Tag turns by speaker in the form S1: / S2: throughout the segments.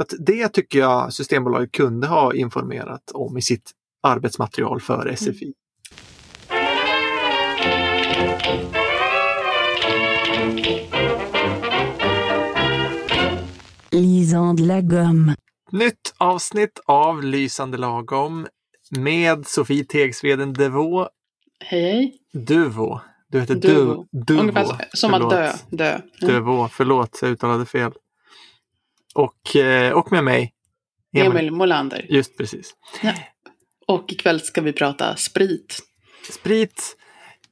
S1: Så att det tycker jag Systembolaget kunde ha informerat om i sitt arbetsmaterial för SFI.
S2: Lisande lagom.
S1: Nytt avsnitt av Lysande lagom med Sofie Tegsveden Devå.
S3: Hej hej.
S1: Duvo. Du heter
S3: Duvo.
S1: Du, Duvo.
S3: Ungefär som att dö. dö. Mm.
S1: Dövå, förlåt jag uttalade fel. Och, eh, och med mig.
S3: Emil Molander.
S1: Just precis.
S3: Och ikväll ska vi prata sprit.
S1: Sprit,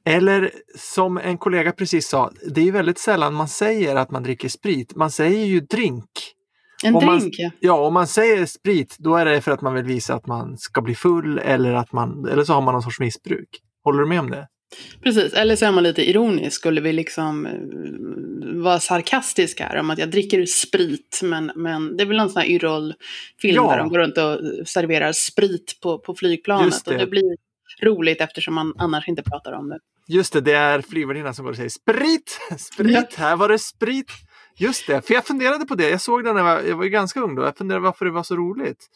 S1: eller som en kollega precis sa, det är väldigt sällan man säger att man dricker sprit. Man säger ju drink.
S3: En
S1: Om man-
S3: drink ja.
S1: Ja, om man säger sprit, då är det för att man vill visa att man ska bli full eller att man, eller så har man någon sorts missbruk. Håller du med om det?
S3: Precis, eller så är man lite ironisk. Skulle vi liksom eh, vara sarkastiska här om att jag dricker sprit. Men, men det är väl någon sån här Yrrol-film
S1: Ja.
S3: där de går runt och serverar sprit på, på flygplanet.
S1: Det.
S3: Och det blir roligt eftersom man annars inte pratar om det.
S1: Just det, det är flygvärdinnan som går och säger sprit! Sprit!
S3: Ja.
S1: Här var det sprit! Just det, för jag funderade på det. Jag såg den när jag var, jag var ganska ung då. Jag funderade varför det var så roligt.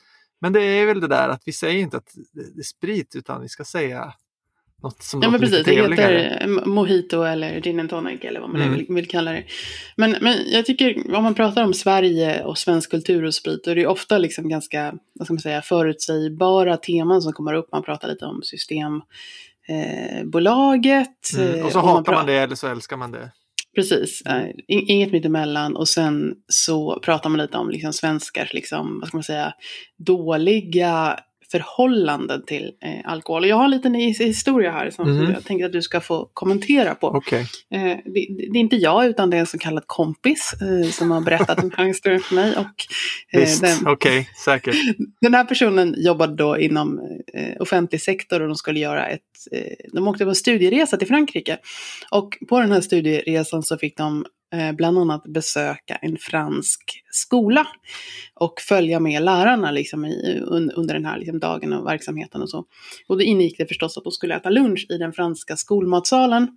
S1: Men det är väl det där att vi säger inte att det är sprit utan vi ska säga något som
S3: Ja men precis, det heter eh, mojito eller gin and tonic eller vad man
S1: Mm.
S3: vill, vill kalla det. Men, men jag tycker om man pratar om Sverige och svensk kultur och sprit då är det ofta liksom ganska vad ska man säga, förutsägbara teman som kommer upp. Man pratar lite om Systembolaget.
S1: Mm.
S3: eh,
S1: Och så
S3: och
S1: hatar
S3: pra-
S1: man det eller så älskar man det.
S3: Precis, eh, in- inget mittemellan och sen så pratar man lite om liksom svenskars, liksom, vad ska man säga, dåliga förhållanden till eh, alkohol. Jag har en liten his- historia här som
S1: Mhm.
S3: jag tänkte att du ska få kommentera på.
S1: Okej.
S3: Eh, det, det är inte jag utan det är en så kallad kompis eh, som har berättat den här historien för mig. Och, eh, den,
S1: okej, säkert.
S3: den här personen jobbade då inom eh, offentlig sektor och de skulle göra ett, eh, de åkte på en studieresa till Frankrike. Och på den här studieresan så fick de bland annat besöka en fransk skola och följa med lärarna liksom, i, un, under den här liksom, dagen och verksamheten och så. Och det ingick det förstås att de skulle äta lunch i den franska skolmatsalen.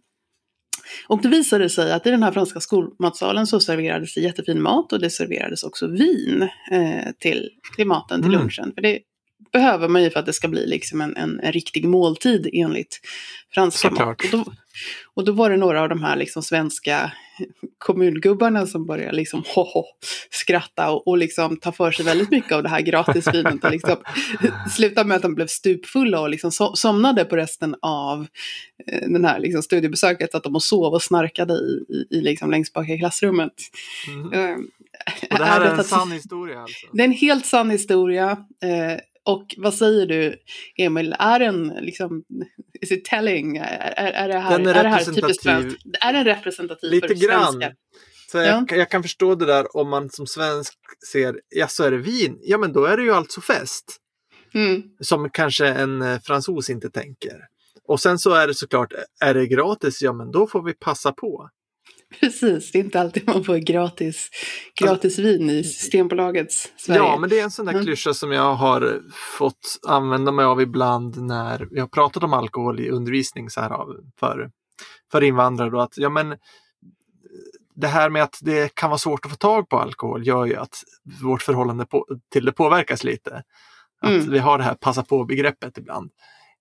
S3: Och det visade sig att i den här franska skolmatsalen så serverades det jättefin mat och det serverades också vin eh, till, till maten, till
S1: Mm.
S3: lunchen. För det behöver man ju för att det ska bli liksom en, en, en riktig måltid enligt franska mat. Och då, och då var det några av de här liksom svenska kommungubbarna som började liksom ho, ho, skratta och, och liksom ta för sig väldigt mycket av det här gratisvinet och liksom slutade med att de blev stupfulla och liksom so somnade på resten av eh, den här liksom studiebesöket. Att de och sov och snarkade i, i, i liksom längst bak i klassrummet.
S1: Mm.
S3: Eh,
S1: Och det här är en
S3: detta-
S1: sann historia alltså?
S3: det är en helt sann historia. Eh, och vad säger du, Emil? Är den liksom, is it telling? Är, är, är det här,
S1: Den är
S3: är det här typiskt svenskt? Är den representativ
S1: Lite
S3: för
S1: grann.
S3: svenska?
S1: Så jag,
S3: Ja.
S1: jag kan förstå det där om man som svensk ser, ja så är det vin, ja men då är det ju alltså fest.
S3: Mm.
S1: Som kanske en eh, fransos inte tänker. Och sen så är det såklart, är det gratis, ja men då får vi passa på.
S3: Precis, det är inte alltid man får gratis, gratis vin i Systembolagets Sverige.
S1: Ja, men det är en sån där
S3: Mm.
S1: klyscha som jag har fått använda mig av ibland när vi har pratat om alkohol i undervisning så här för, för invandrare. Då, att, ja, men, det här med att det kan vara svårt att få tag på alkohol gör ju att vårt förhållande på, till det påverkas lite. Att
S3: Mm.
S1: vi har det här passa på-begreppet ibland.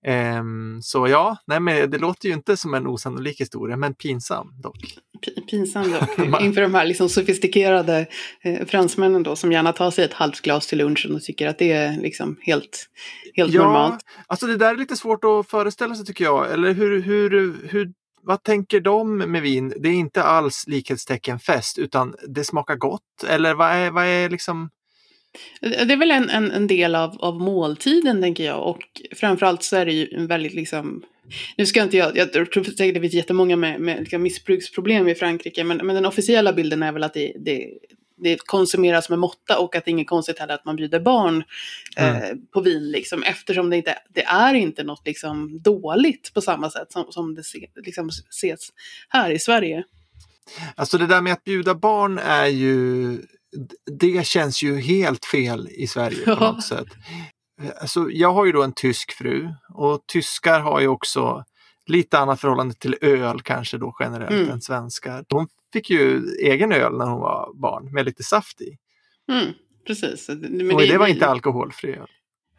S1: Ehm, så ja, nej, men det låter ju inte som en osannolik historia, men pinsam dock.
S3: P- Pinsam dock, inför de här liksom sofistikerade eh, fransmännen då som gärna tar sig ett halvt glas till lunchen och tycker att det är liksom helt, helt normalt.
S1: Alltså det där är lite svårt att föreställa sig tycker jag. Eller hur, hur, hur, vad tänker de med vin? Det är inte alls likhetstecken fest utan det smakar gott. Eller vad är, vad är liksom...
S3: Det är väl en, en, en del av, av måltiden tänker jag och framförallt så är det ju en väldigt liksom nu ska inte jag, jag tror säkert det finns jättemånga med, med liksom missbruksproblem i Frankrike men, men den officiella bilden är väl att det, det, det konsumeras med måtta och att det är inget konstigt heller att man bjuder barn eh, på vin liksom eftersom det inte det är inte något liksom dåligt på samma sätt som, som det se, liksom ses här i Sverige.
S1: Alltså det där med att bjuda barn är ju... Det känns ju helt fel i Sverige på något sätt. Alltså, jag har ju då en tysk fru och tyskar har ju också lite annat förhållande till öl kanske då generellt
S3: Mm.
S1: än svenskar. Hon fick ju egen öl när hon var barn med lite saft i.
S3: Mm. precis. Men
S1: och det, var inte alkoholfri öl.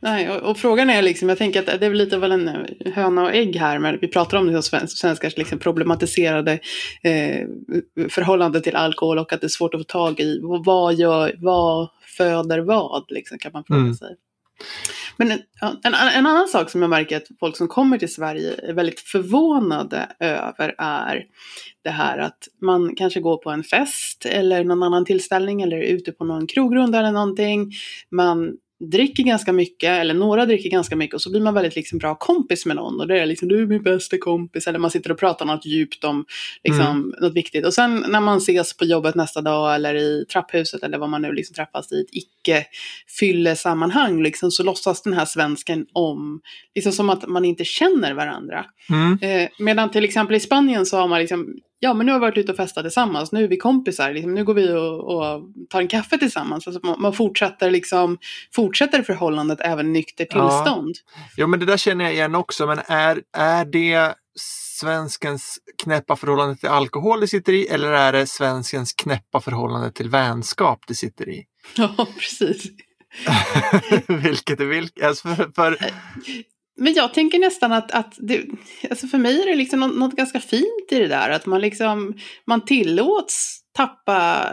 S3: Nej, och, och, frågan är liksom, jag tänker att det är väl lite av en eh, höna och ägg här, men vi pratar om det svensk, svenskars liksom problematiserade eh, förhållande till alkohol och att det är svårt att få tag i. Vad, gör, vad föder vad, liksom, kan man fråga mm. sig. Men en, en, en, annan sak som jag märker att folk som kommer till Sverige är väldigt förvånade över är det här att man kanske går på en fest eller någon annan tillställning eller är ute på någon krogrunda eller någonting. Man dricker ganska mycket, eller några dricker ganska mycket och så blir man väldigt liksom bra kompis med någon och det är liksom du är min bästa kompis eller man sitter och pratar något djupt om liksom, mm. något viktigt. Och sen när man ses på jobbet nästa dag eller i trapphuset eller vad man nu liksom träffas i ett icke-fyllesammanhang liksom, så låtsas den här svensken om, liksom som att man inte känner varandra. Mm. Eh, medan till exempel i Spanien så har man liksom ja men nu har vi varit ute och festat tillsammans, nu är vi kompisar, liksom, nu går vi och, och tar en kaffe tillsammans. Alltså man, man, fortsätter, liksom, fortsätter förhållandet även nykter tillstånd.
S1: Ja. Jo men det där känner jag igen också, men är, är det svenskens knäppa förhållande till alkohol det sitter i eller är det svenskens knäppa förhållande till vänskap det sitter i?
S3: Ja, precis.
S1: vilket är vilket? Alltså för, för,
S3: men jag tänker nästan att, att det, alltså för mig är det liksom något, något, ganska fint i det där. Att man liksom, man tillåts tappa,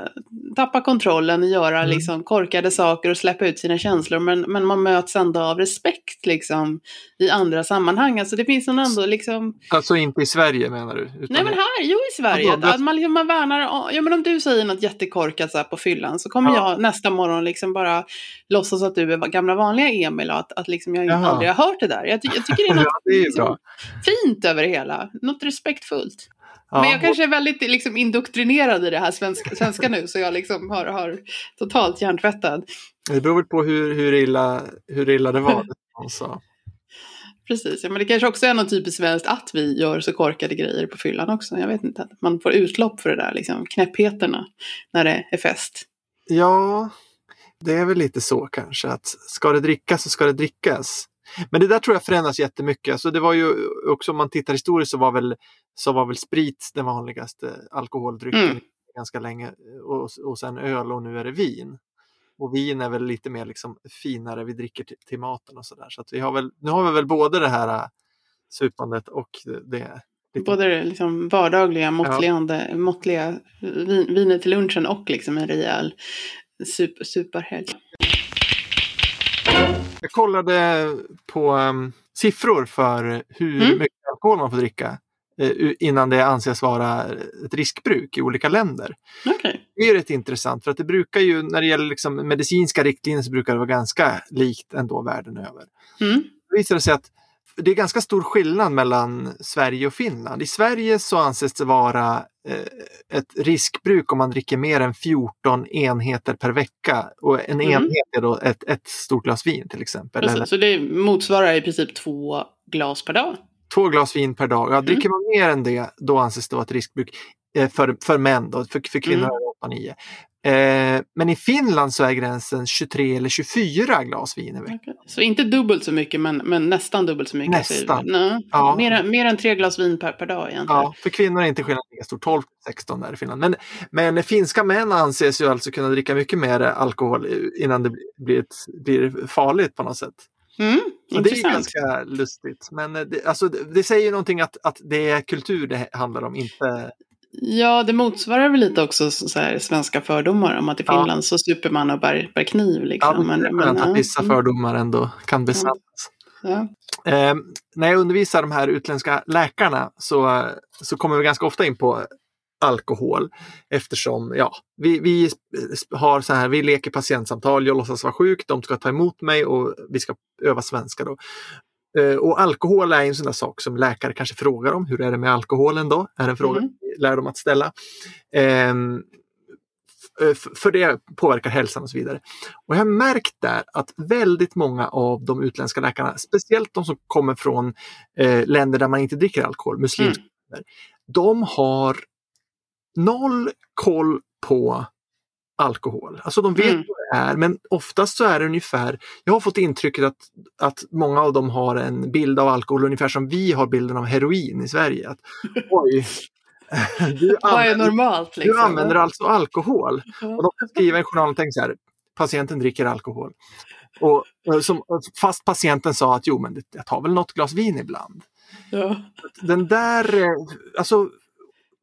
S3: tappa kontrollen och göra mm. liksom korkade saker och släppa ut sina känslor. Men, men man möts ändå av respekt liksom, i andra sammanhang. Alltså det finns ändå liksom...
S1: Alltså inte i Sverige menar du?
S3: Nej men här, jo i Sverige. Att man, liksom, man värnar, ja men om du säger något jättekorkat så på fyllan så kommer ja. jag nästa morgon liksom bara låtsas att du är gamla vanliga Emil och att, att liksom jag Jaha. aldrig har hört det där. Jag, jag tycker det är något ja, det är liksom, fint över det hela. Något respektfullt. Ja, men jag kanske är väldigt liksom, indoktrinerad i det här svenska, svenska nu så jag liksom har, har totalt hjärntvättad.
S1: Det beror väl på hur, hur, illa, hur illa det var. Alltså.
S3: Precis, ja, men det kanske också är något typiskt svenskt att vi gör så korkade grejer på fyllan också. Jag vet inte, man får utlopp för det där, liksom, knäppheterna när det är fest.
S1: Ja, det är väl lite så kanske att ska det drickas så ska det drickas. Men det där tror jag förändras jättemycket. Alltså det var ju också om man tittar historiskt så var väl, så var väl sprit den vanligaste alkoholdrycken mm. ganska länge och, och sen öl och nu är det vin. Och vin är väl lite mer liksom finare, vi dricker till, till maten och sådär. Så att vi har väl, nu har vi väl både det här äh, supandet och det.
S3: Lite... Både det liksom vardagliga, måttliga, ja. måttliga vin, vinet till lunchen och liksom en rejäl super, superhelg.
S1: Jag kollade på um, siffror för hur mm. mycket alkohol man får dricka uh, innan det anses vara ett riskbruk i olika länder.
S3: Okay.
S1: Det är rätt intressant för att det brukar ju när det gäller liksom medicinska riktlinjer så brukar det vara ganska likt ändå världen över.
S3: Mm.
S1: Det visar sig att det är ganska stor skillnad mellan Sverige och Finland. I Sverige så anses det vara eh, ett riskbruk om man dricker mer än 14 enheter per vecka. Och en mm. enhet är då ett, ett stort glas vin till exempel.
S3: Alltså, så det motsvarar i princip två glas per dag?
S1: Två glas vin per dag. Ja, mm. dricker man mer än det då anses det vara ett riskbruk eh, för, för män. Då. För, för kvinnor mm. är det 8-9. Eh, men i Finland så är gränsen 23 eller 24 glas veckan. Okay.
S3: Så inte dubbelt så mycket men, men nästan dubbelt så mycket?
S1: Nästan.
S3: Nej, ja. mer, mer än tre glas vin per, per dag egentligen?
S1: Ja, för kvinnor är inte skillnaden lika stor, 12-16 där i Finland. Men, men finska män anses ju alltså kunna dricka mycket mer alkohol innan det blir, ett, blir farligt på något sätt.
S3: Mm,
S1: det är ganska lustigt. Men det, alltså, det, säger någonting att, att det är kultur det handlar om, inte
S3: Ja, det motsvarar väl lite också så här, svenska fördomar om att i Finland ja. så super man och bär, bär kniv. Liksom.
S1: Ja, men, men, men att vissa fördomar ändå kan besannas.
S3: Ja.
S1: Eh, när jag undervisar de här utländska läkarna så, så kommer vi ganska ofta in på alkohol eftersom ja, vi, vi har så här, vi leker patientsamtal, jag låtsas vara sjuk, de ska ta emot mig och vi ska öva svenska. Då. Eh, och alkohol är en sån där sak som läkare kanske frågar om. Hur är det med alkoholen då? Är en fråga mm. lär dem att ställa. Ehm, eh, för det påverkar hälsan och så vidare. Och jag har märkt där att väldigt många av de utländska läkarna, speciellt de som kommer från eh, länder där man inte dricker alkohol, muslimska mm. länder, de har noll koll på alkohol. Alltså de vet mm. Vad är men oftast så är det ungefär, jag har fått intrycket att, att många av dem har en bild av alkohol ungefär som vi har bilden av heroin i Sverige. Att, Oj,
S3: du, använder, normalt,
S1: liksom? du använder alltså alkohol. Och de skriver i journalen och tänker så här, patienten dricker alkohol. Och, eh, som, fast patienten sa att jo, men jag tar väl något glas vin ibland.
S3: Ja.
S1: Den där, eh, alltså,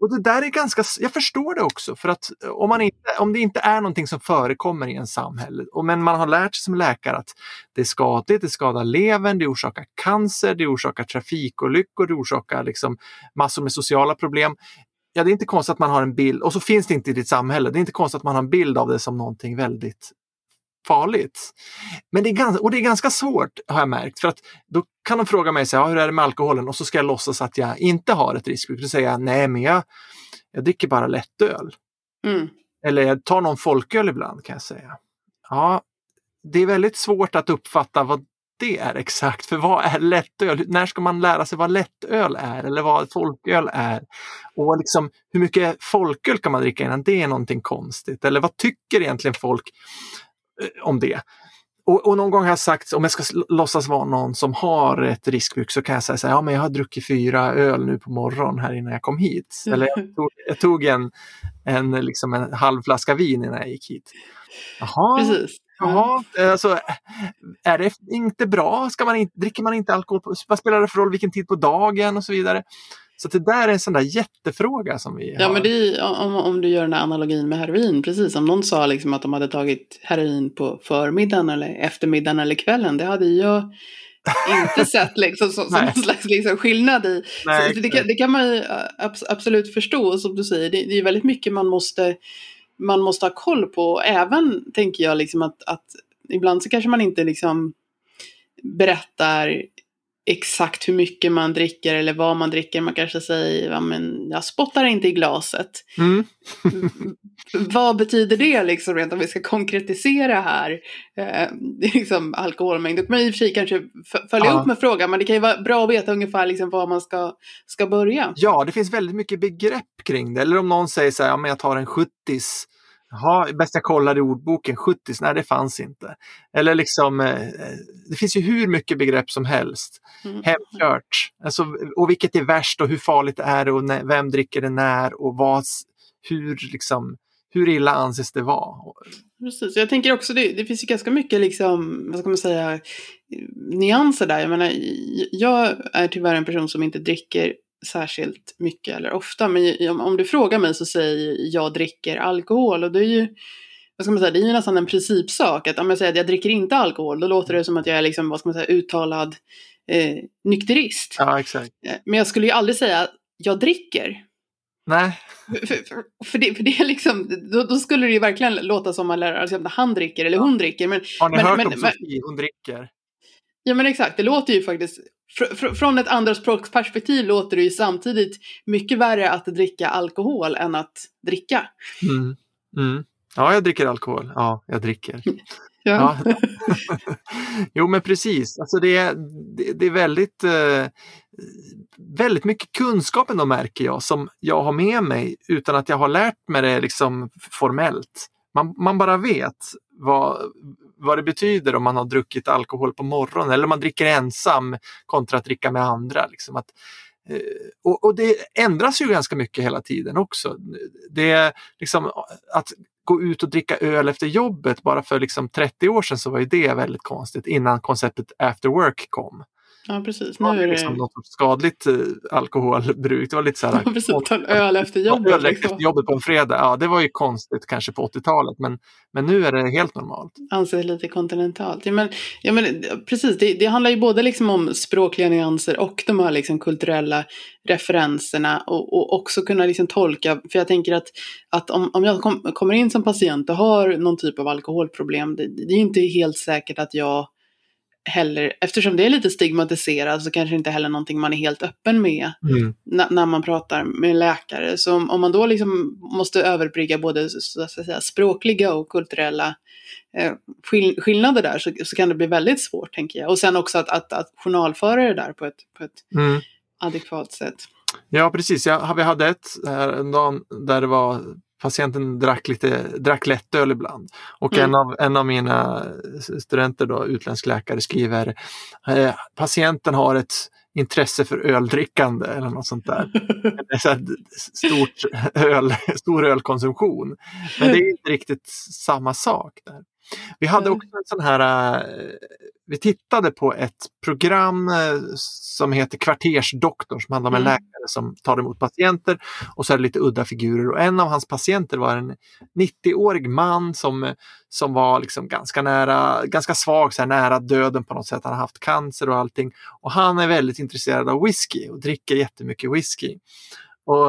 S1: och det där är ganska, jag förstår det också för att eh, om, man inte, om det inte är någonting som förekommer i en samhälle, och men man har lärt sig som läkare att det är skadligt, det skadar levern, det orsakar cancer, det orsakar trafikolyckor, det orsakar liksom massor med sociala problem. Ja, det är inte konstigt att man har en bild, och så finns det inte i ditt samhälle, det är inte konstigt att man har en bild av det som någonting väldigt farligt. Men det är ganska, och det är ganska svårt har jag märkt för att då kan de fråga mig så här, "Ja, hur är det med alkoholen och så ska jag låtsas att jag inte har ett riskbruk. Då säger jag nej men jag, jag dricker bara lättöl.
S3: Mm.
S1: Eller jag tar någon folköl ibland kan jag säga. Ja, det är väldigt svårt att uppfatta vad det är exakt. För vad är lättöl? När ska man lära sig vad lättöl är eller vad folköl är? Och liksom, hur mycket folköl kan man dricka innan det är någonting konstigt? Eller vad tycker egentligen folk om det? Och, och någon gång har jag sagt, om jag ska låtsas vara någon som har ett riskbruk så kan jag säga så här, ja men jag har druckit fyra öl nu på morgonen här innan jag kom hit. Eller jag tog, jag tog en, en, liksom en halv flaska vin innan jag gick hit. Jaha,
S3: Precis.
S1: Jaha, alltså, är det inte bra? Ska man inte, dricker man inte alkohol? På, vad spelar det för roll vilken tid på dagen och så vidare? Så det där är en sån där jättefråga som vi
S3: Ja,
S1: har.
S3: men det är, om, om du gör den här analogin med heroin, precis. Om någon sa liksom att de hade tagit heroin på förmiddagen eller eftermiddagen eller kvällen, det hade jag inte sett liksom, som, som någon slags liksom, skillnad i.
S1: Nej,
S3: det, kan, det kan man ju abs- absolut förstå, som du säger. Det, det är väldigt mycket man måste, man måste ha koll på. Även, tänker jag, liksom att, att ibland så kanske man inte liksom berättar exakt hur mycket man dricker eller vad man dricker. Man kanske säger, ja, men jag spottar inte i glaset.
S1: Mm.
S3: Vad betyder det liksom rent om vi ska konkretisera här? Eh, liksom alkoholmängd. Då kan man i och för sig kanske följa
S1: Ja.
S3: upp med frågan, men det kan ju vara bra att veta ungefär liksom var man ska, ska börja.
S1: Ja, det finns väldigt mycket begrepp kring det. Eller om någon säger så här, ja, men jag tar en 70 Jaha, bäst jag kollar i ordboken, 70 nej det fanns inte. Eller liksom, eh, det finns ju hur mycket begrepp som helst.
S3: Mm.
S1: Hemkört, alltså, och vilket är värst och hur farligt är det och när, vem dricker det när och vad, hur, liksom, hur illa anses det vara?
S3: Precis, jag tänker också det, det finns ju ganska mycket liksom, vad ska man säga, nyanser där. Jag menar, jag är tyvärr en person som inte dricker särskilt mycket eller ofta. Men om, du frågar mig så säger jag dricker alkohol och det är ju vad ska man säga, det är ju nästan en principsak. Att om jag säger att jag dricker inte alkohol, då låter det som att jag är liksom, vad ska man säga, uttalad eh, nykterist.
S1: Ja, exakt.
S3: Eh, Men jag skulle ju aldrig säga jag dricker.
S1: Nej,
S3: För, för, för, det, för det är liksom, då, då skulle det ju verkligen låta som man lär alltså, att han dricker eller hon dricker. Men,
S1: har ni
S3: Men-
S1: hört
S3: men-
S1: om Sofie, hon dricker?
S3: ja men exakt, det låter ju faktiskt, fr, fr, från ett andraspråksperspektiv låter det ju samtidigt mycket värre att dricka alkohol än att dricka.
S1: Mm. Mm. Ja, jag dricker alkohol. Ja, jag dricker.
S3: Ja.
S1: Ja. jo, men precis. Alltså det, är, det, det är väldigt, eh, väldigt mycket kunskap ändå märker jag som jag har med mig utan att jag har lärt mig det liksom formellt. Man, man bara vet vad, vad det betyder om man har druckit alkohol på morgonen eller om man dricker ensam kontra att dricka med andra. Liksom att, eh, och, och det ändras ju ganska mycket hela tiden också. Det är liksom att gå ut och dricka öl efter jobbet bara för liksom 30 år sedan så var ju det väldigt konstigt innan konceptet after work kom
S3: ja, precis. Nu är
S1: liksom
S3: det...
S1: något sorts skadligt eh, alkoholbruk. Det var lite så här,
S3: Ja, precis, ta en öl efter jobbet.
S1: Öl
S3: Liksom.
S1: efter jobbet på en fredag, ja det var ju konstigt kanske på 80-talet men, men nu är det helt normalt.
S3: anses lite kontinentalt. Ja, men, ja, men, precis, det, det handlar ju både liksom om språkliga nyanser och de här liksom kulturella referenserna och, och också kunna liksom tolka, för jag tänker att, att om, om jag kom, kommer in som patient och har någon typ av alkoholproblem, det, det är inte helt säkert att jag heller, eftersom det är lite stigmatiserat så kanske inte heller någonting man är helt öppen med
S1: Mm.
S3: när, när man pratar med läkare. Så om, om man då liksom måste överbrygga både så att säga, språkliga och kulturella eh, skill skillnader där så, så kan det bli väldigt svårt tänker jag. Och sen också att, att, att journalföra det där på ett, på ett
S1: Mm.
S3: adekvat sätt.
S1: Ja precis, jag, vi hade ett här en dag där det var patienten drack, lite, drack lättöl ibland. Och
S3: Mm.
S1: en, av, en av mina studenter, då, utländsk läkare, skriver eh, patienten har ett intresse för öldrickande eller något sånt där. Så stort öl, stor ölkonsumtion. Men det är inte riktigt samma sak. där. Vi hade
S3: Mm.
S1: också en sån här, eh, vi tittade på ett program eh, som heter Kvartersdoktor som handlar om en
S3: Mm.
S1: läkare som tar emot patienter och så är det lite udda figurer och en av hans patienter var en 90-årig man som, som var liksom ganska nära, ganska svag, så här nära döden på något sätt. Han har haft cancer och allting och han är väldigt intresserad av whisky och dricker jättemycket whisky. Och,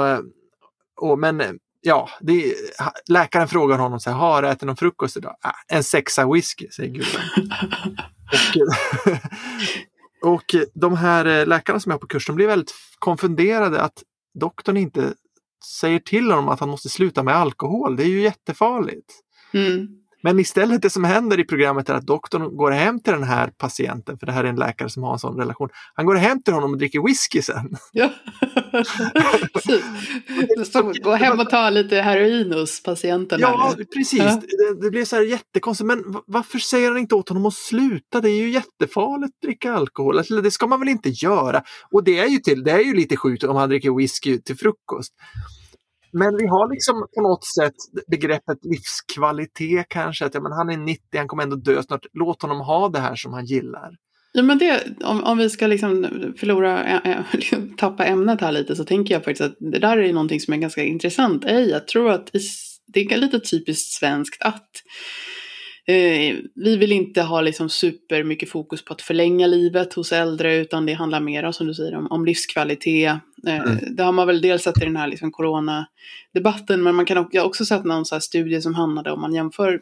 S1: och, men ja, det, läkaren frågar honom så här, har du ätit någon frukost idag? Ah, en sexa whisky, säger gubben. och, och de här eh, läkarna som är på kurs, de blir väldigt konfunderade att doktorn inte säger till honom att han måste sluta med alkohol. Det är ju jättefarligt.
S3: Mm.
S1: Men istället det som händer i programmet är att doktorn går hem till den här patienten, för det här är en läkare som har en sån relation. Han går hem till honom och dricker whisky sen.
S3: Ja. Precis. Som gå hem och ta lite heroin hos patienten.
S1: Ja,
S3: eller?
S1: precis.
S3: Ja.
S1: Det, det blir så här jättekonstigt. Men va- varför säger han inte åt honom att sluta? Det är ju jättefarligt att dricka alkohol. Eller det ska man väl inte göra? Och det är ju, till, det är ju lite sjukt om han dricker whisky till frukost. Men vi har liksom på något sätt begreppet livskvalitet kanske. Att ja, men han är 90, han kommer ändå dö snart. Låt honom ha det här som han gillar.
S3: Ja, men det, om, om vi ska liksom förlora, ä- eh, eh, liksom tappa ämnet här lite så tänker jag faktiskt att det där är någonting som är ganska intressant. Ej, jag tror att i det är lite typiskt svenskt att eh, vi vill inte ha liksom super mycket fokus på att förlänga livet hos äldre utan det handlar mer som du säger om, om livskvalitet. Eh,
S1: Mm.
S3: Det har man väl dels sett i den här liksom coronadebatten men man kan också, jag har också sett någon så studie som handlade om man jämför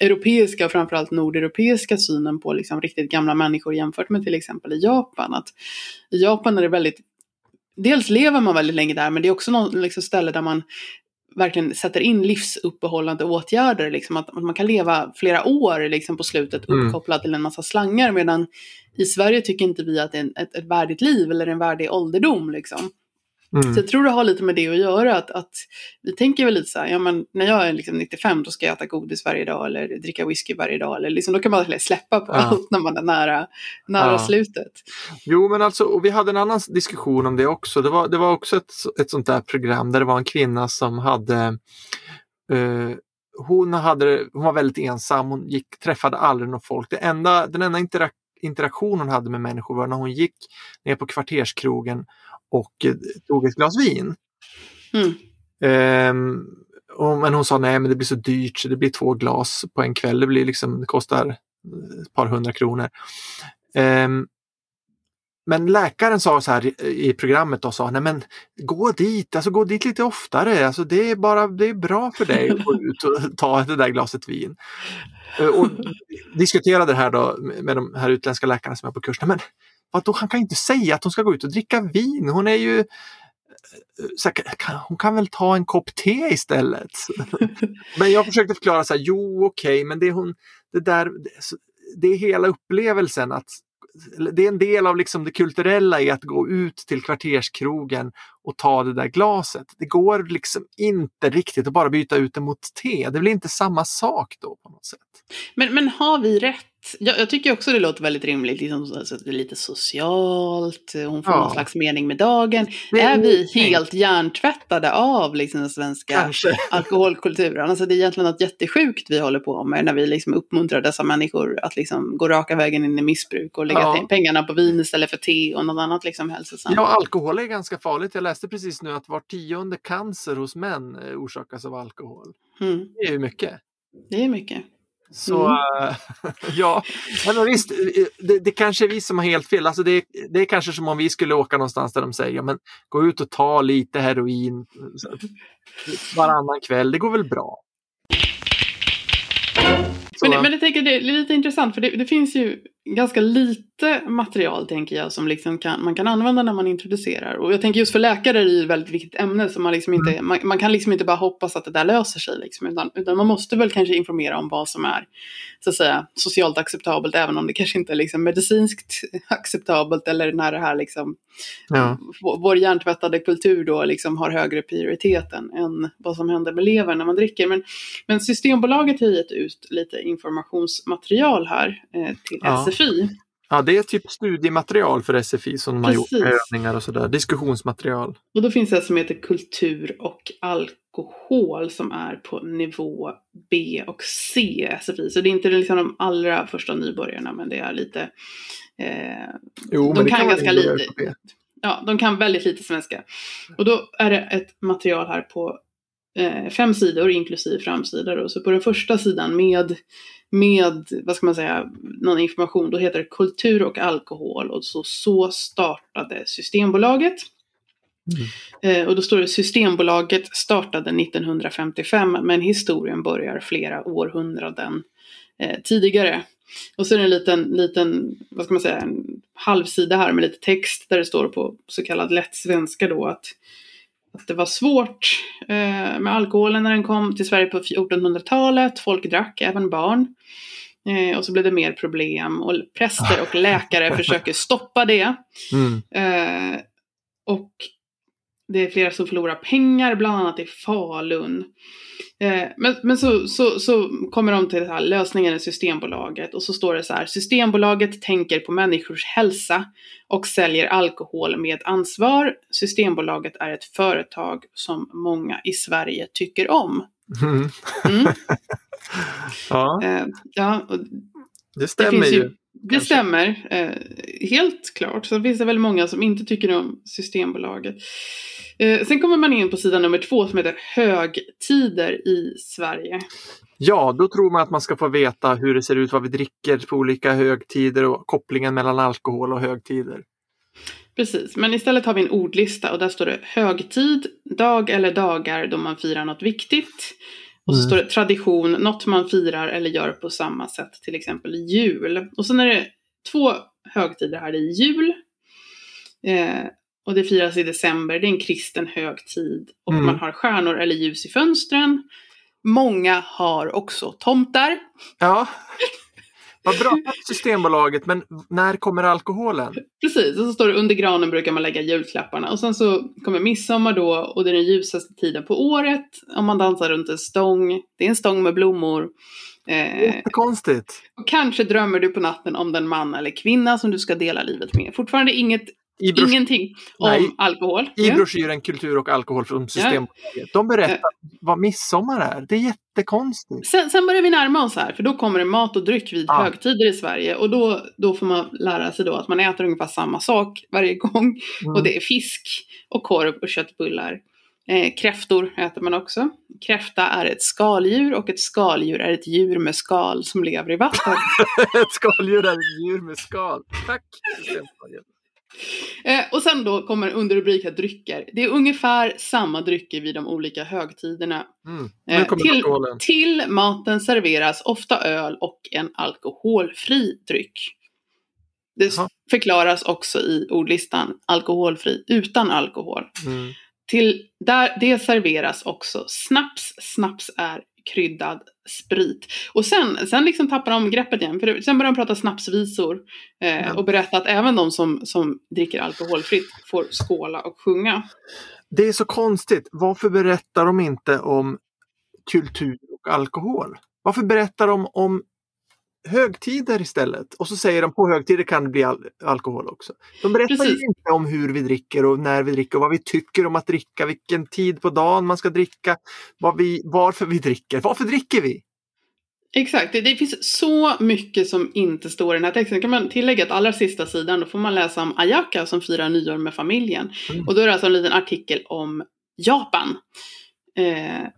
S3: europeiska och framförallt nordeuropeiska synen på liksom riktigt gamla människor jämfört med till exempel i Japan. Att I Japan är det väldigt, dels lever man väldigt länge där men det är också något liksom ställe där man verkligen sätter in livsuppehållande åtgärder. Liksom att, man kan leva flera år liksom på slutet
S1: Mm.
S3: uppkopplad till en massa slangar medan i Sverige tycker inte vi att det är en, ett, ett värdigt liv eller en värdig ålderdom. Liksom.
S1: Mm.
S3: Så jag tror det har lite med det att göra. Att, att vi tänker väl lite så här, ja men när jag är liksom 95 då ska jag äta godis varje dag eller dricka whisky varje dag. Eller liksom, då kan man släppa på
S1: Ja.
S3: allt när man är nära, nära
S1: Ja.
S3: slutet.
S1: Jo, men alltså, och vi hade en annan diskussion om det också. Det var, det var också ett, ett sånt där program där det var en kvinna som hade eh, hon, hade, hon var väldigt ensam, hon gick, träffade aldrig någon folk. Det enda, den enda interak interaktion hon hade med människor var när hon gick ner på kvarterskrogen och eh, tog ett glas vin.
S3: Mm.
S1: Ehm, och, men hon sa nej, men det blir så dyrt så det blir två glas på en kväll. Det, blir liksom, det kostar ett par hundra kronor. Ehm, men läkaren sa så här i- programmet och sa nej men gå dit, alltså gå dit lite oftare. Alltså det är bara det är bra för dig att gå ut och ta det där glaset vin. Eh, och diskuterade det här då med de här utländska läkarna som är på kurs. Nej, men vadå, han kan inte säga att hon ska gå ut och dricka vin. Hon är ju eh, så här, kan- hon kan väl ta en kopp te istället. men jag försökte förklara så här, jo okej, men det är hon, det där, det- är hela upplevelsen att det är en del av liksom det kulturella i att gå ut till kvarterskrogen och ta det där glaset. Det går liksom inte riktigt att bara byta ut det mot te. Det blir inte samma sak då på något sätt.
S3: Men, men har vi rätt? Jag, jag tycker också det låter väldigt rimligt. Liksom, så, så, det är lite socialt, hon får
S1: Ja.
S3: någon slags mening med dagen.
S1: Det
S3: är vi
S1: tänkt.
S3: helt hjärntvättade av liksom, den svenska
S1: Kanske.
S3: alkoholkulturen? Alltså, det är egentligen något jättesjukt vi håller på med när vi liksom uppmuntrar dessa människor att liksom, gå raka vägen in i missbruk och lägga
S1: Ja.
S3: pengarna på vin istället för te och något annat liksom, hälsosamt.
S1: Ja, alkohol är ganska farligt. Jag läste precis nu att var tionde cancer hos män eh, orsakas av alkohol.
S3: Mm,
S1: Det är ju mycket.
S3: det är mycket.
S1: Så
S3: Mm.
S1: äh, ja, men visst, eh, det, det kanske är vi som har helt fel. Alltså det, det är kanske som om vi skulle åka någonstans där de säger, men gå ut och ta lite heroin varannan kväll, det går väl bra. Så,
S3: Men, men jag tänker det är lite intressant för det, det finns ju ganska lite material tänker jag som liksom kan, man kan använda när man introducerar. Och jag tänker just för läkare är det ju ett väldigt viktigt ämne så man, liksom inte, man, man kan liksom inte bara hoppas att det där löser sig. Liksom, utan, utan man måste väl kanske informera om vad som är så att säga, socialt acceptabelt även om det kanske inte är liksom, medicinskt acceptabelt eller när det här liksom,
S1: ja.
S3: vår- vår hjärntvättade kultur då liksom har högre prioritet än, än vad som händer med levern när man dricker. Men, men Systembolaget har gett ut lite informationsmaterial här eh, till
S1: Ja.
S3: SFI.
S1: Ja, det är typ studiematerial för SFI som de har gjort, övningar och sådär. Diskussionsmaterial.
S3: Och då finns det som heter kultur och alkohol som är på nivå B och C SFI. Så det är inte liksom de allra första nybörjarna men det är lite eh,
S1: Jo,
S3: De kan
S1: vara
S3: ganska lite. ja, de kan väldigt lite svenska. Och då är det ett material här på eh, fem sidor inklusive framsida. Då. Så på den första sidan med, med, vad ska man säga, någon information, då heter det kultur och alkohol och så, så startade Systembolaget. Eh, och då står det Systembolaget startade 1955 men historien börjar flera århundraden eh, tidigare. Och så är det en liten, liten, vad ska man säga, en halvsida här med lite text där det står på så kallad lätt svenska då att, att det var svårt eh, med alkoholen när den kom till Sverige på 1400-talet. Folk drack, även barn. Eh, och så blev det mer problem och präster och läkare försöker stoppa det.
S1: Mm.
S3: Eh, och det är flera som förlorar pengar, bland annat i Falun. Eh, men men så, så, så kommer de till det här, lösningen är Systembolaget och så står det så här, Systembolaget tänker på människors hälsa och säljer alkohol med ansvar. Systembolaget är ett företag som många i Sverige tycker om.
S1: Mm.
S3: Mm.
S1: Ja,
S3: Eh, ja,
S1: det
S3: det
S1: stämmer
S3: finns
S1: ju.
S3: ju. Det stämmer, eh, helt klart. Sen finns det väl många som inte tycker om Systembolaget. Eh, sen kommer man in på sidan nummer två som heter Högtider i Sverige.
S1: Ja, då tror man att man ska få veta hur det ser ut, vad vi dricker på olika högtider och kopplingen mellan alkohol och högtider.
S3: Precis, men istället har vi en ordlista och där står det högtid, dag eller dagar då man firar något viktigt. Och så
S1: Mm.
S3: står det tradition, något man firar eller gör på samma sätt, till exempel jul. Och sen är det två högtider här, det är jul. Eh, och det firas i december, det är en kristen högtid. Och
S1: Mm.
S3: man har stjärnor eller ljus i fönstren. Många har också tomtar.
S1: Ja, vad bra Systembolaget, men när kommer alkoholen?
S3: Precis, och så står det under granen brukar man lägga julklapparna. Och sen så kommer midsommar då och det är den ljusaste tiden på året. Om man dansar runt en stång. Det är en stång med blommor. Eh,
S1: Jättekonstigt.
S3: och kanske drömmer du på natten om den man eller kvinna som du ska dela livet med. Fortfarande inget,
S1: I, brosch-
S3: ingenting om
S1: Nej,
S3: alkohol.
S1: I
S3: Ja.
S1: broschyren Kultur och alkohol från Systembolaget. De berättar vad midsommar är. Det är jättekonstigt.
S3: Sen, sen börjar vi närma oss här, för då kommer det mat och dryck vid
S1: Ja.
S3: högtider i Sverige. Och då, då får man lära sig då att man äter ungefär samma sak varje gång.
S1: Mm.
S3: Och det är fisk och korv och köttbullar. Eh, kräftor äter man också. Kräfta är ett skaldjur och ett skaldjur är ett djur med skal som lever i vatten.
S1: Ett skaldjur är ett djur med skal. Tack Systembolaget.
S3: eh, och sen då kommer underrubriken drycker. Det är ungefär samma drycker vid de olika högtiderna.
S1: Mm.
S3: Eh, till-. Till maten serveras ofta öl och en alkoholfri dryck. Det
S1: Jaha.
S3: förklaras också i ordlistan alkoholfri utan alkohol.
S1: Mm.
S3: Till, där, det serveras också snaps. Snaps är kryddad sprit. Och sen, sen liksom tappar de greppet igen. För sen börjar de prata snapsvisor. Eh,
S1: Ja.
S3: Och berätta att även de som, som dricker alkoholfritt får skåla och sjunga.
S1: Det är så konstigt. Varför berättar de inte om kultur och alkohol? Varför berättar de om högtider istället? Och så säger de på högtider kan det bli al- alkohol också. De berättar
S3: Precis.
S1: inte om hur vi dricker och när vi dricker och vad vi tycker om att dricka, vilken tid på dagen man ska dricka, vi, varför vi dricker. Varför dricker vi?
S3: Exakt, det, det finns så mycket som inte står i den här texten. kan man tillägga att allra sista sidan då får man läsa om Ayaka som firar nyår med familjen.
S1: Mm.
S3: Och då är det alltså en liten artikel om Japan. Eh,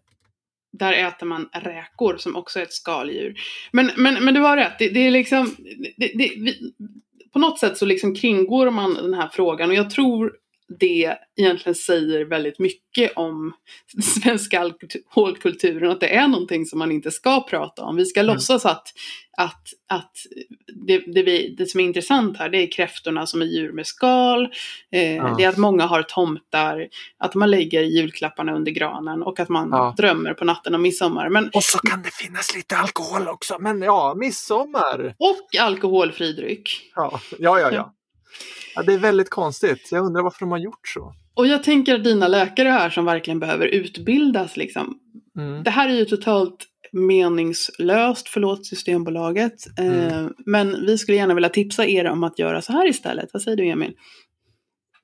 S3: där äter man räkor som också är ett skaldjur. Men, men, men du har rätt, det, det är liksom... Det, det, vi, på något sätt så liksom kringgår man den här frågan och jag tror det egentligen säger väldigt mycket om den svenska alkoholkulturen, att det är någonting som man inte ska prata om. Vi ska
S1: Mm.
S3: låtsas att, att, att det, det, vi, det som är intressant här, det är kräftorna som är djur med skal, eh,
S1: Ja.
S3: det är att många har tomtar, att man lägger julklapparna under granen och att man
S1: Ja.
S3: drömmer på natten om midsommar. Men,
S1: Och så kan det finnas lite alkohol också. Men ja, midsommar.
S3: och alkoholfri dryck.
S1: Ja, ja, ja. ja. Ja det är väldigt konstigt. Jag undrar varför de har gjort så.
S3: Och jag tänker att dina läkare här som verkligen behöver utbildas liksom,
S1: Mm.
S3: det här är ju totalt meningslöst, förlåt Systembolaget. Eh,
S1: Mm.
S3: Men vi skulle gärna vilja tipsa er om att göra så här istället. Vad säger du Emil?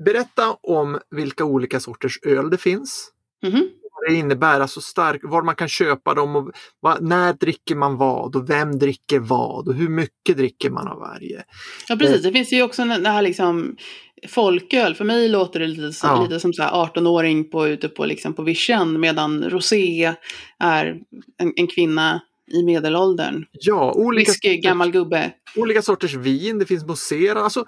S1: Berätta om vilka olika sorters öl det finns.
S3: Mhm.
S1: Vad det innebär, alltså stark, var man kan köpa dem och vad, när dricker man vad och vem dricker vad och hur mycket dricker man av varje.
S3: Ja precis, det finns ju också det här liksom folköl. För mig låter det lite, så,
S1: Ja.
S3: lite som så här 18-åring på, ute på, liksom på vischan medan rosé är en, en kvinna i medelåldern.
S1: Ja, olika,
S3: Whisky, gammal gubbe.
S1: olika sorters vin, det finns mousserande. Alltså,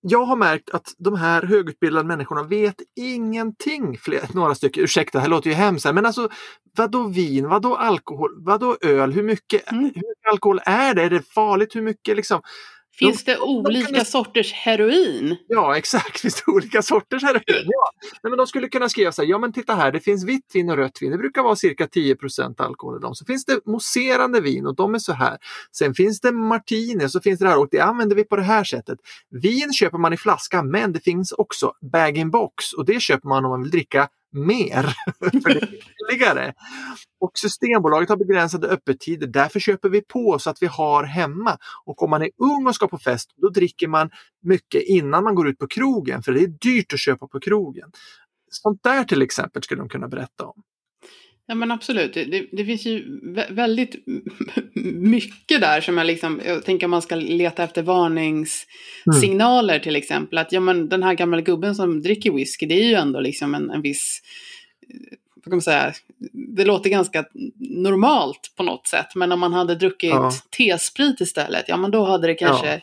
S1: jag har märkt att de här högutbildade människorna vet ingenting. Fler, några stycken, ursäkta, här låter ju hemskt, men alltså vadå vin, vadå alkohol, vadå öl, hur mycket,
S3: Mm.
S1: hur mycket alkohol är det? Är det farligt? Hur mycket liksom?
S3: Finns det
S1: de
S3: olika
S1: nästan-
S3: sorters heroin?
S1: Ja, exakt. Finns det olika sorters heroin? Ja. Nej, men de skulle kunna skriva så här, ja men titta här, det finns vitt vin och rött vin. Det brukar vara cirka 10% alkohol i dem. Så finns det mousserande vin och de är så här. Sen finns det martini så finns det det här och det använder vi på det här sättet. Vin köper man i flaska men det finns också bag-in-box och det köper man om man vill dricka mer. För det är billigare. Och Systembolaget har begränsade öppettider. Därför köper vi på så att vi har hemma. Och om man är ung och ska på fest, då dricker man mycket innan man går ut på krogen. För det är dyrt att köpa på krogen. Sånt där till exempel skulle de kunna berätta om.
S3: Ja men absolut, det, det, det finns ju vä- väldigt mycket där som jag liksom, jag tänker om man ska leta efter varningssignaler till exempel. Att ja men den här gamla gubben som dricker whisky, det är ju ändå liksom en, en viss, eh, vad kan man säga, det låter ganska normalt på något sätt. Men om man hade druckit
S1: Ja.
S3: T-sprit istället, ja men då hade det kanske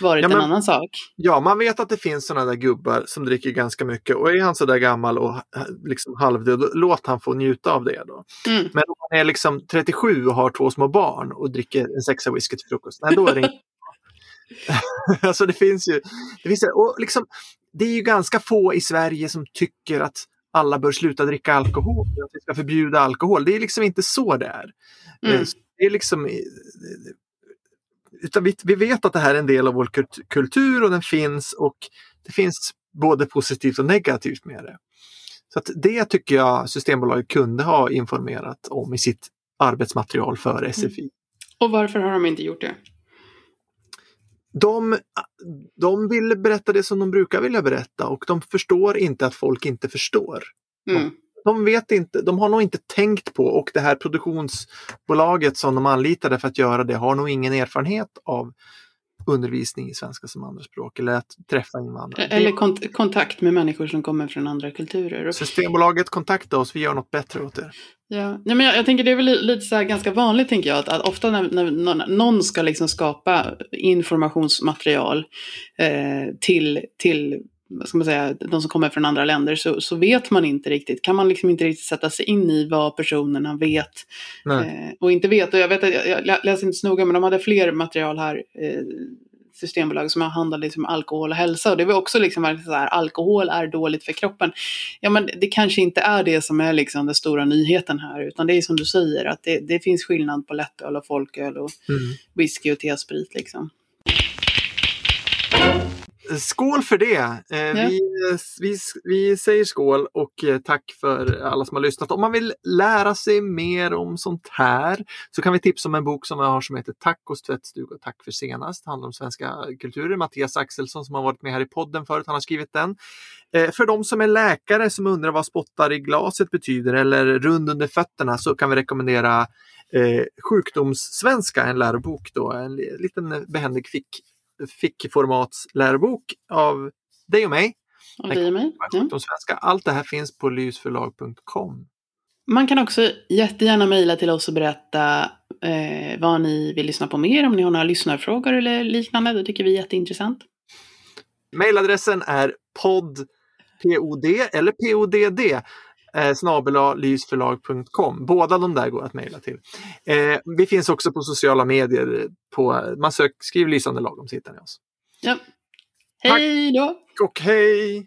S3: varit
S1: Ja, men-
S3: en annan sak.
S1: Ja, man vet att det finns sådana där gubbar som dricker ganska mycket och är han så där gammal och eh, liksom halvdöd, låt han få njuta av det då.
S3: Mm.
S1: Men om man är liksom 37 och har två små barn och dricker en sexa whisky till frukost, nej då är det inte Alltså det finns ju, det, finns, och liksom, det är ju ganska få i Sverige som tycker att alla bör sluta dricka alkohol, att vi ska förbjuda alkohol. Det är liksom inte så det är.
S3: Mm.
S1: Eh, Det är liksom, utan vi, vi vet att det här är en del av vår kult- kultur och den finns och det finns både positivt och negativt med det. Så att det tycker jag Systembolaget kunde ha informerat om i sitt arbetsmaterial för SFI.
S3: Och varför har de inte gjort det?
S1: De, de vill berätta det som de brukar vilja berätta och de förstår inte att folk inte förstår.
S3: Mm.
S1: De vet inte, de har nog inte tänkt på och det här produktionsbolaget som de anlitade för att göra det har nog ingen erfarenhet av undervisning i svenska som andraspråk eller att träffa invandrare.
S3: Eller kont- kontakt med människor som kommer från andra kulturer.
S1: Systembolaget kontakta oss, vi gör något bättre åt er.
S3: Ja, nej, men jag, jag tänker det är väl li- lite så ganska vanligt tänker jag att, att ofta när, när någon, någon ska liksom skapa informationsmaterial eh, till, till vad ska man säga, de som kommer från andra länder så, så vet man inte riktigt, kan man liksom inte riktigt sätta sig in i vad personerna vet eh, och inte vet. Och jag vet att jag, jag läser inte så noga men de hade fler material här eh, Systembolag som handlade liksom alkohol och hälsa. Och det var också liksom så här, alkohol är dåligt för kroppen. Ja, men det kanske inte är det som är liksom den stora nyheten här, utan det är som du säger, att det, det finns skillnad på lättöl och folköl och
S1: Mm.
S3: whisky och T-sprit liksom.
S1: Skål för det! Eh, vi, vi, vi säger skål och eh, tack för alla som har lyssnat. Om man vill lära sig mer om sånt här så kan vi tipsa om en bok som jag har som heter Tacos tvättstuga och tack för senast. Det handlar om svenska kulturer. Mattias Axelsson som har varit med här i podden förut, han har skrivit den. Eh, för de som är läkare som undrar vad spottar i glaset betyder eller rund under fötterna så kan vi rekommendera eh, Sjukdomssvenska, en lärobok då, en li- liten behändig fick fickformatslärobok av dig och mig.
S3: Av dig och mig. Ja.
S1: Sjukdomssvenska. Allt det här finns på lysförlag.com.
S3: Man kan också jättegärna mejla till oss och berätta eh, vad ni vill lyssna på mer, om ni har några lyssnarfrågor eller liknande. Det tycker vi är jätteintressant.
S1: Mailadressen är podd, pod eller podd eh, snabel lysförlag.com. Båda de där går att mejla till. Eh, vi finns också på sociala medier. På, man sök, skriv lysande lagom så hittar ni oss.
S3: Ja. Hej då!
S1: Och hej!